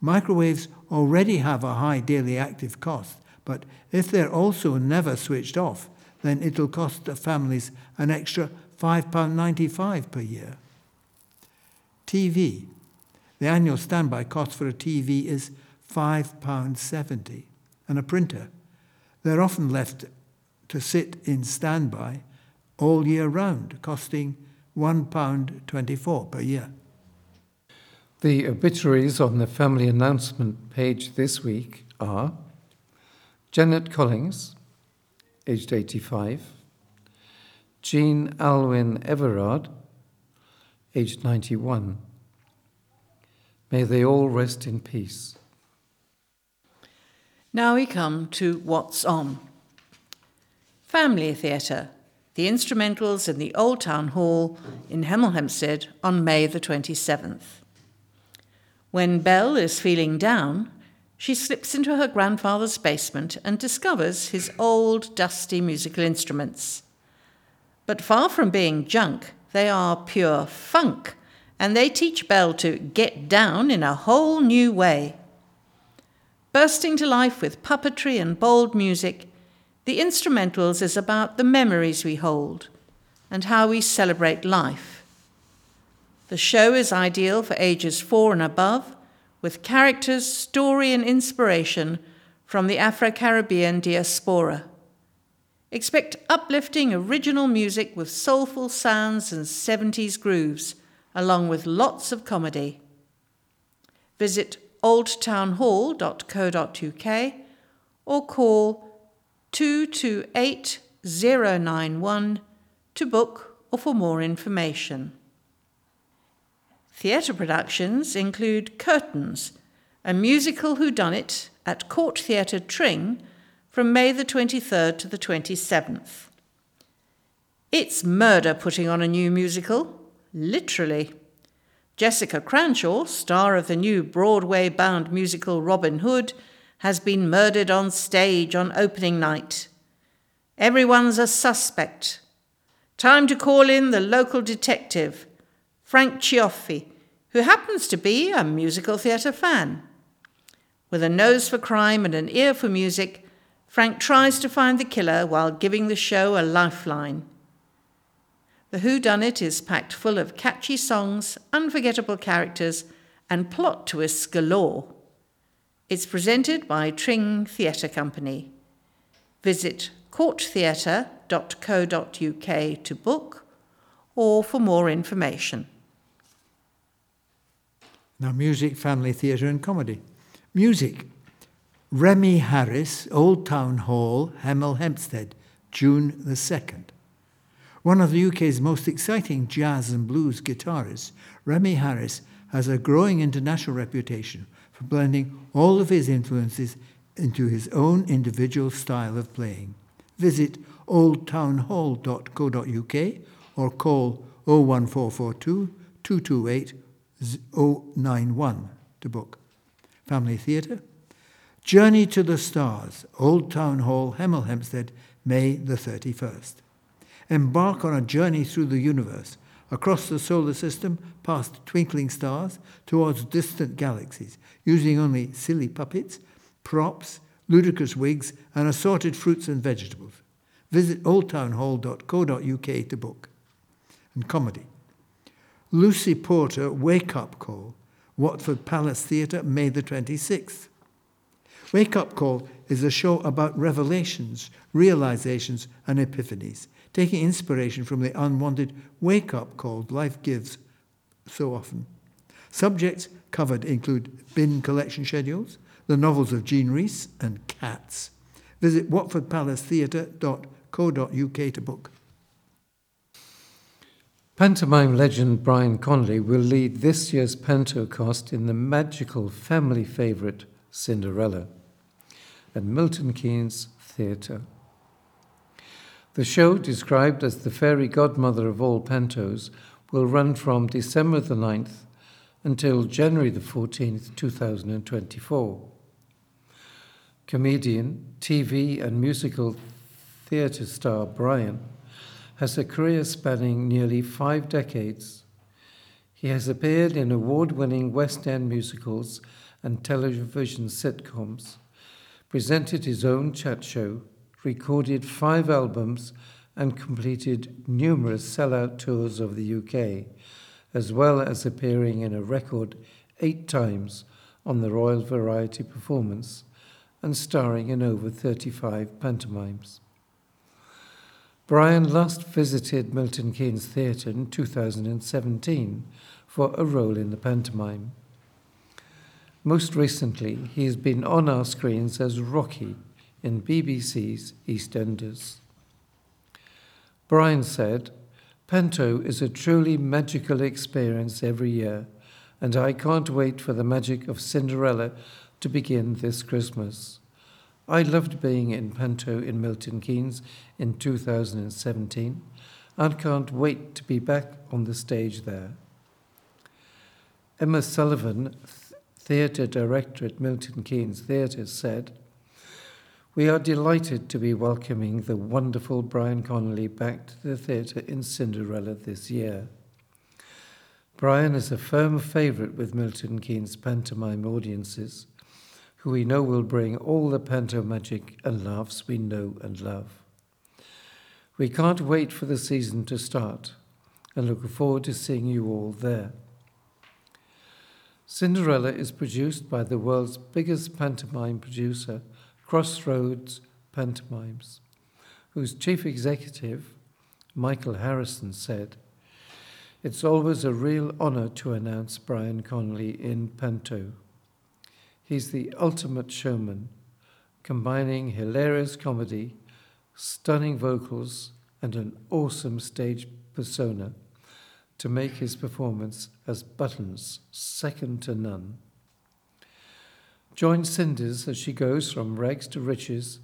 Microwaves already have a high daily active cost, but if they're also never switched off, then it'll cost the families an extra £5.95 per year. TV. The annual standby cost for a TV is £5.70 and a printer. They're often left to sit in standby all year round, costing £1.24 per year. The obituaries on the family announcement page this week are Janet Collins, aged 85, Jean Alwyn Everard, aged 91. May they all rest in peace. Now we come to What's On. Family Theatre, the instrumentals in the Old Town Hall in Hemel Hempstead on May the 27th. When Belle is feeling down, she slips into her grandfather's basement and discovers his old, dusty musical instruments. But far from being junk, they are pure funk, and they teach Belle to get down in a whole new way. Bursting to life with puppetry and bold music, the instrumentals is about the memories we hold and how we celebrate life. The show is ideal for ages four and above, with characters, story, and inspiration from the Afro Caribbean diaspora. Expect uplifting original music with soulful sounds and 70s grooves, along with lots of comedy. Visit oldtownhall.co.uk or call 228 091 to book or for more information. Theatre productions include Curtains, a musical whodunit at Court Theatre Tring from May the 23rd to the 27th. It's murder putting on a new musical, literally. Jessica Cranshaw, star of the new Broadway bound musical Robin Hood, has been murdered on stage on opening night. Everyone's a suspect. Time to call in the local detective, Frank Cioffi, who happens to be a musical theatre fan. With a nose for crime and an ear for music, Frank tries to find the killer while giving the show a lifeline. The Who Done It is packed full of catchy songs, unforgettable characters, and plot twists galore. It's presented by Tring Theatre Company. Visit courttheatre.co.uk to book or for more information. Now, music, family theatre, and comedy. Music. Remy Harris, Old Town Hall, Hemel Hempstead, June the 2nd. One of the UK's most exciting jazz and blues guitarists, Remy Harris has a growing international reputation for blending all of his influences into his own individual style of playing. Visit oldtownhall.co.uk or call 01442 228 091 to book. Family Theatre. Journey to the Stars, Old Town Hall, Hemel Hempstead, May the 31st. Embark on a journey through the universe, across the solar system, past twinkling stars, towards distant galaxies, using only silly puppets, props, ludicrous wigs, and assorted fruits and vegetables. Visit oldtownhall.co.uk to book. And comedy. Lucy Porter Wake Up Call, Watford Palace Theatre, May the 26th. Wake Up Call is a show about revelations, realizations, and epiphanies, taking inspiration from the unwanted wake up call life gives so often. Subjects covered include bin collection schedules, the novels of Jean Rhys, and cats. Visit watfordpalacetheatre.co.uk to book. Pantomime legend Brian Conley will lead this year's Pantocast in the magical family favourite Cinderella at Milton Keynes Theatre. The show, described as the fairy godmother of all pantos, will run from December the 9th until January the 14th, 2024. Comedian, TV, and musical theatre star Brian has a career spanning nearly five decades. He has appeared in award winning West End musicals and television sitcoms presented his own chat show, recorded five albums, and completed numerous sellout tours of the UK, as well as appearing in a record eight times on the Royal Variety Performance and starring in over 35 pantomimes. Brian last visited Milton Keynes Theatre in 2017 for a role in the pantomime. Most recently, he has been on our screens as Rocky in BBC's EastEnders. Brian said, Panto is a truly magical experience every year, and I can't wait for the magic of Cinderella to begin this Christmas. I loved being in Panto in Milton Keynes in 2017 and can't wait to be back on the stage there. Emma Sullivan, theatre director at Milton Keynes Theatre, said, We are delighted to be welcoming the wonderful Brian Conley back to the theatre in Cinderella this year. Brian is a firm favourite with Milton Keynes pantomime audiences, who we know will bring all the panto magic and laughs we know and love. We can't wait for the season to start and look forward to seeing you all there. Cinderella is produced by the world's biggest pantomime producer, Crossroads Pantomimes, whose chief executive, Michael Harrison, said, It's always a real honor to announce Brian Conley in Panto. He's the ultimate showman, combining hilarious comedy, stunning vocals, and an awesome stage persona to make his performance as Buttons second to none. Join Cinders as she goes from rags to riches,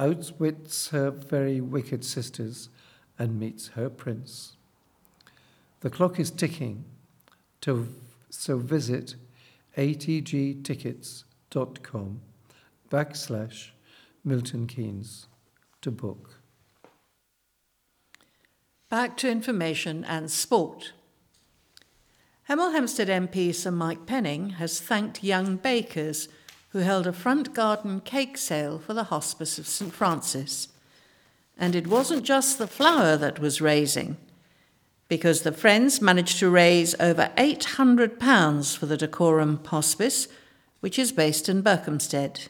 outwits her very wicked sisters, and meets her prince. The clock is ticking, to, so visit atgtickets.com backslash Milton Keynes to book. Back to information and sport. Hemel Hempstead MP Sir Mike Penning has thanked young bakers who held a front garden cake sale for the Hospice of St Francis. And it wasn't just the flour that was raising, because the Friends managed to raise over £800 for the Dacorum Hospice, which is based in Berkhamsted.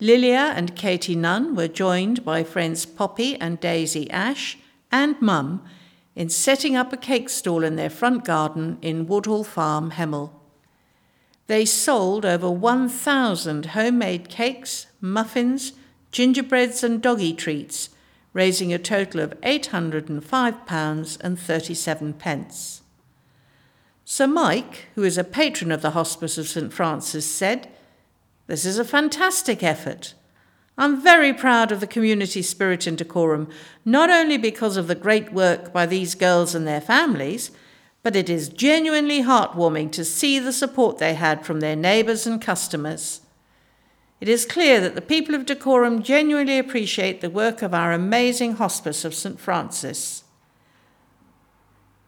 Lilia and Katie Nunn were joined by friends Poppy and Daisy Ash and Mum in setting up a cake stall in their front garden in Woodhall Farm, Hemel. They sold over 1,000 homemade cakes, muffins, gingerbreads, and doggy treats, raising a total of £805 and 37 pence. Sir Mike, who is a patron of the Hospice of St Francis, said, This is a fantastic effort. I'm very proud of the community spirit in Dacorum, not only because of the great work by these girls and their families, but it is genuinely heartwarming to see the support they had from their neighbours and customers. It is clear that the people of Dacorum genuinely appreciate the work of our amazing hospice of St Francis.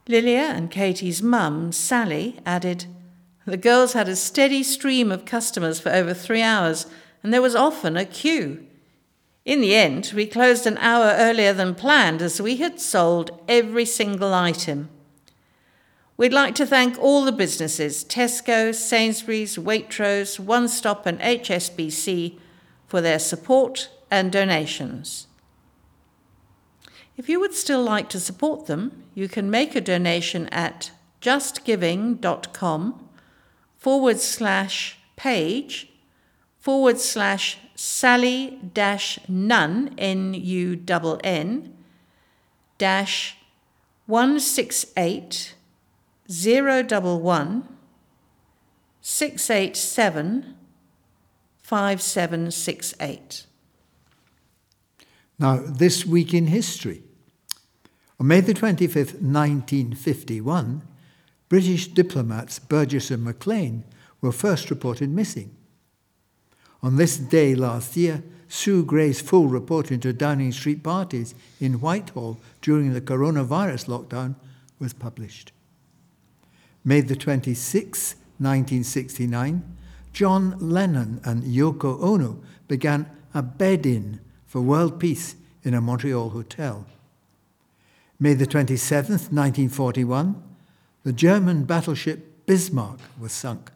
Lilia and Katie's mum, Sally, added, The girls had a steady stream of customers for over three hours and there was often a queue. In the end, we closed an hour earlier than planned as we had sold every single item. We'd like to thank all the businesses Tesco, Sainsbury's, Waitrose, One Stop, and HSBC for their support and donations. If you would still like to support them, you can make a donation at justgiving.com forward slash page forward slash Sally dash Nun, N U dash 168 011 687 5768. Now, this week in history. On May the 25th, 1951, British diplomats Burgess and Maclean were first reported missing. On this day last year, Sue Gray's full report into Downing Street parties in Whitehall during the coronavirus lockdown was published. May the 26th, 1969, John Lennon and Yoko Ono began a bed in for world peace in a Montreal hotel. May the 27th, 1941, the German battleship Bismarck was sunk.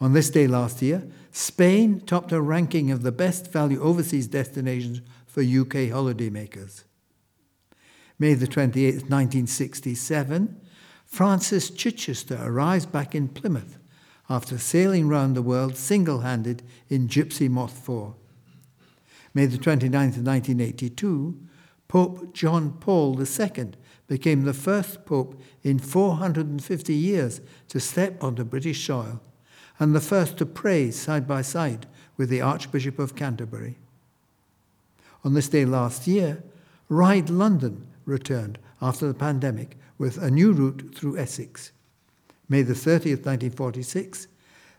On this day last year, Spain topped a ranking of the best value overseas destinations for UK holidaymakers. May the 28th, 1967, Francis Chichester arrives back in Plymouth after sailing round the world single handed in Gypsy Moth 4. May the 29th, 1982, Pope John Paul II became the first pope in 450 years to step onto British soil and the first to pray side by side with the Archbishop of Canterbury. On this day last year, Ride London returned after the pandemic with a new route through Essex. May the 30th, 1946,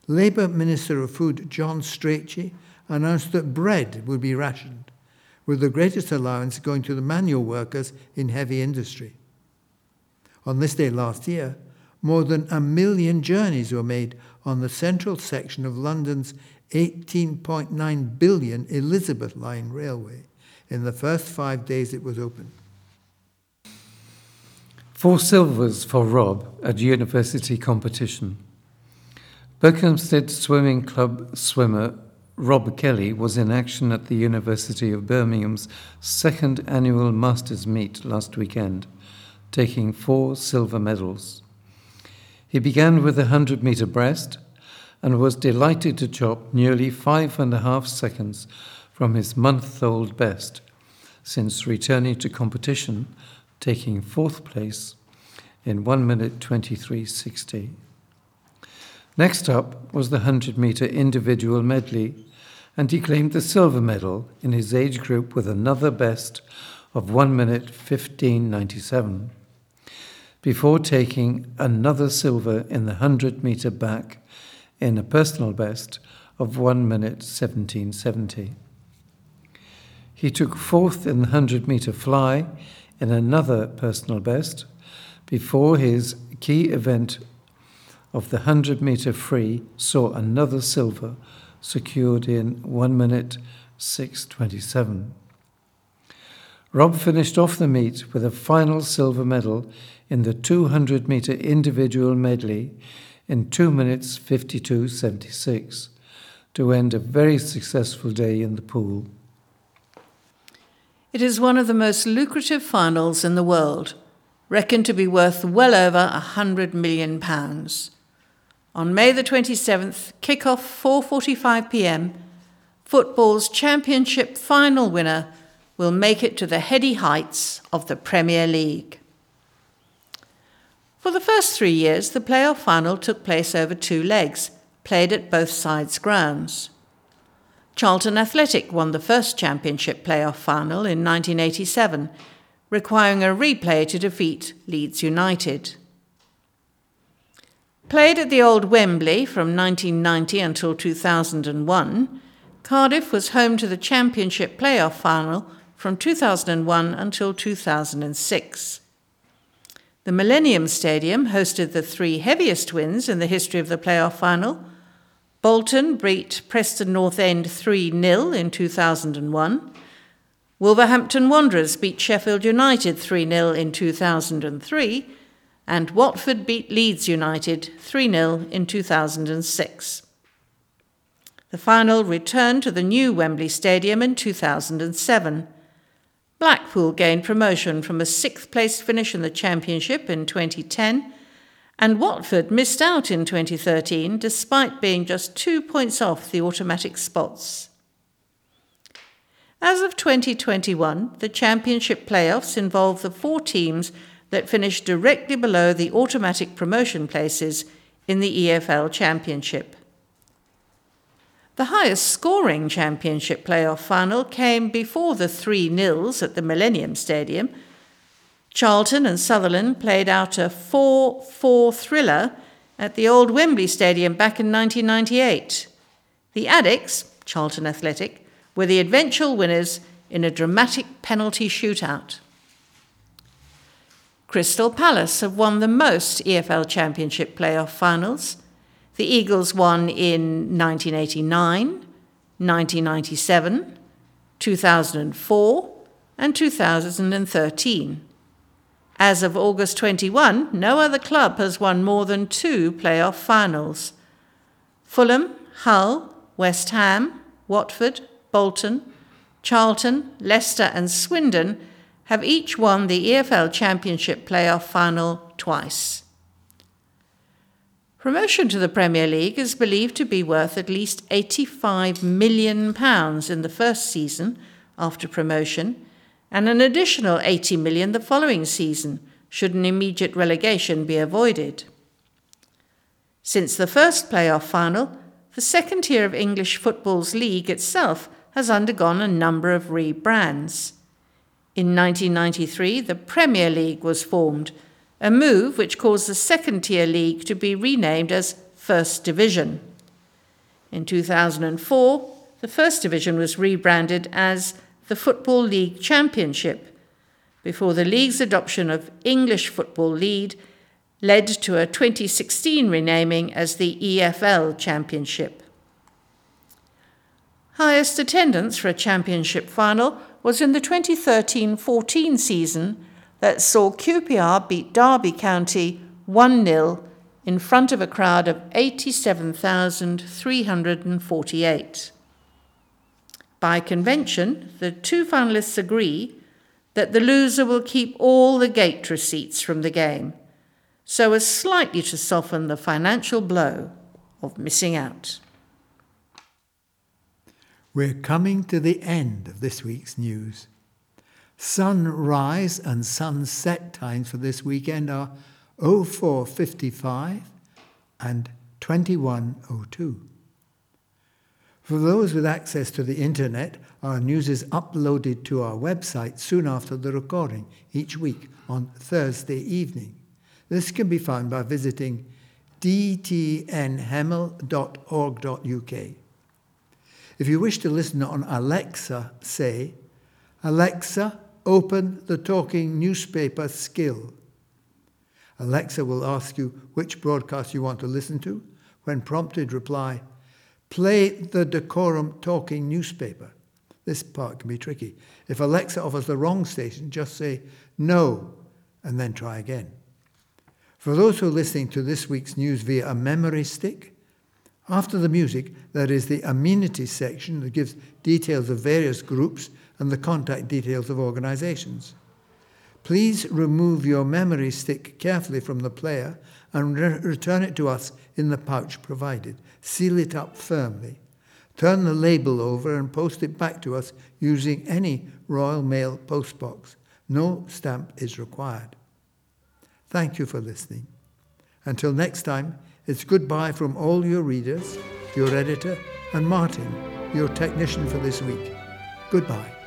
Labour Minister of Food John Strachey announced that bread would be rationed, with the greatest allowance going to the manual workers in heavy industry. On this day last year, more than a million journeys were made on the central section of London's 18.9 billion Elizabeth Line Railway in the first five days it was open. Four silvers for Rob at university competition. Berkhamsted Swimming Club swimmer Rob Kelly was in action at the University of Birmingham's second annual Masters meet last weekend, taking four silver medals. He began with a 100 metre breast and was delighted to chop nearly five and a half seconds from his month old best since returning to competition, taking fourth place in 1 minute 23.60. Next up was the 100 metre individual medley, and he claimed the silver medal in his age group with another best of 1 minute 15.97 before taking another silver in the 100 metre back in a personal best of 1 minute 1770. He took fourth in the 100 metre fly in another personal best before his key event of the 100 metre free saw another silver secured in 1 minute 627. Rob finished off the meet with a final silver medal in the 200 metre individual medley in 2 minutes 52.76 to end a very successful day in the pool. It is one of the most lucrative finals in the world, reckoned to be worth well over a hundred million pounds. On May the 27th, kick-off 4:45 p.m., football's championship final winner will make it to the heady heights of the Premier League. For the first three years, the playoff final took place over two legs, played at both sides' grounds. Charlton Athletic won the first Championship playoff final in 1987, requiring a replay to defeat Leeds United. Played at the old Wembley from 1990 until 2001, Cardiff was home to the Championship playoff final from 2001 until 2006. The Millennium Stadium hosted the three heaviest wins in the history of the playoff final. Bolton beat Preston North End 3 0 in 2001. Wolverhampton Wanderers beat Sheffield United 3 0 in 2003. And Watford beat Leeds United 3 0 in 2006. The final returned to the new Wembley Stadium in 2007. Blackpool gained promotion from a sixth place finish in the Championship in 2010, and Watford missed out in 2013 despite being just two points off the automatic spots. As of 2021, the Championship playoffs involve the four teams that finished directly below the automatic promotion places in the EFL Championship. The highest scoring championship playoff final came before the 3 nils at the Millennium Stadium. Charlton and Sunderland played out a 4 4 thriller at the old Wembley Stadium back in 1998. The Addicks, Charlton Athletic, were the eventual winners in a dramatic penalty shootout. Crystal Palace have won the most EFL Championship playoff finals. The Eagles won in 1989, 1997, 2004, and 2013. As of August 21, no other club has won more than two playoff finals. Fulham, Hull, West Ham, Watford, Bolton, Charlton, Leicester, and Swindon have each won the EFL Championship playoff final twice. Promotion to the Premier League is believed to be worth at least £85 million in the first season after promotion, and an additional 80 million the following season, should an immediate relegation be avoided. Since the first playoff final, the second tier of English football's league itself has undergone a number of rebrands. In 1993, the Premier League was formed a move which caused the second tier league to be renamed as First Division. In 2004, the First Division was rebranded as the Football League Championship, before the league's adoption of English Football League led to a 2016 renaming as the EFL Championship. Highest attendance for a championship final was in the 2013 14 season that saw QPR beat Derby County 1 0 in front of a crowd of 87,348. By convention, the two finalists agree that the loser will keep all the gate receipts from the game, so as slightly to soften the financial blow of missing out. We're coming to the end of this week's news. Sunrise and sunset times for this weekend are 0455 and 2102. For those with access to the internet, our news is uploaded to our website soon after the recording each week on Thursday evening. This can be found by visiting dtnhemel.org.uk. If you wish to listen on Alexa, say, Alexa, Open the talking newspaper skill. Alexa will ask you which broadcast you want to listen to. When prompted, reply, Play the Dacorum talking newspaper. This part can be tricky. If Alexa offers the wrong station, just say no and then try again. For those who are listening to this week's news via a memory stick, after the music, there is the amenities section that gives details of various groups and the contact details of organizations. Please remove your memory stick carefully from the player and re- return it to us in the pouch provided. Seal it up firmly. Turn the label over and post it back to us using any Royal Mail postbox. No stamp is required. Thank you for listening. Until next time, it's goodbye from all your readers, your editor, and Martin. your technician for this week. Goodbye.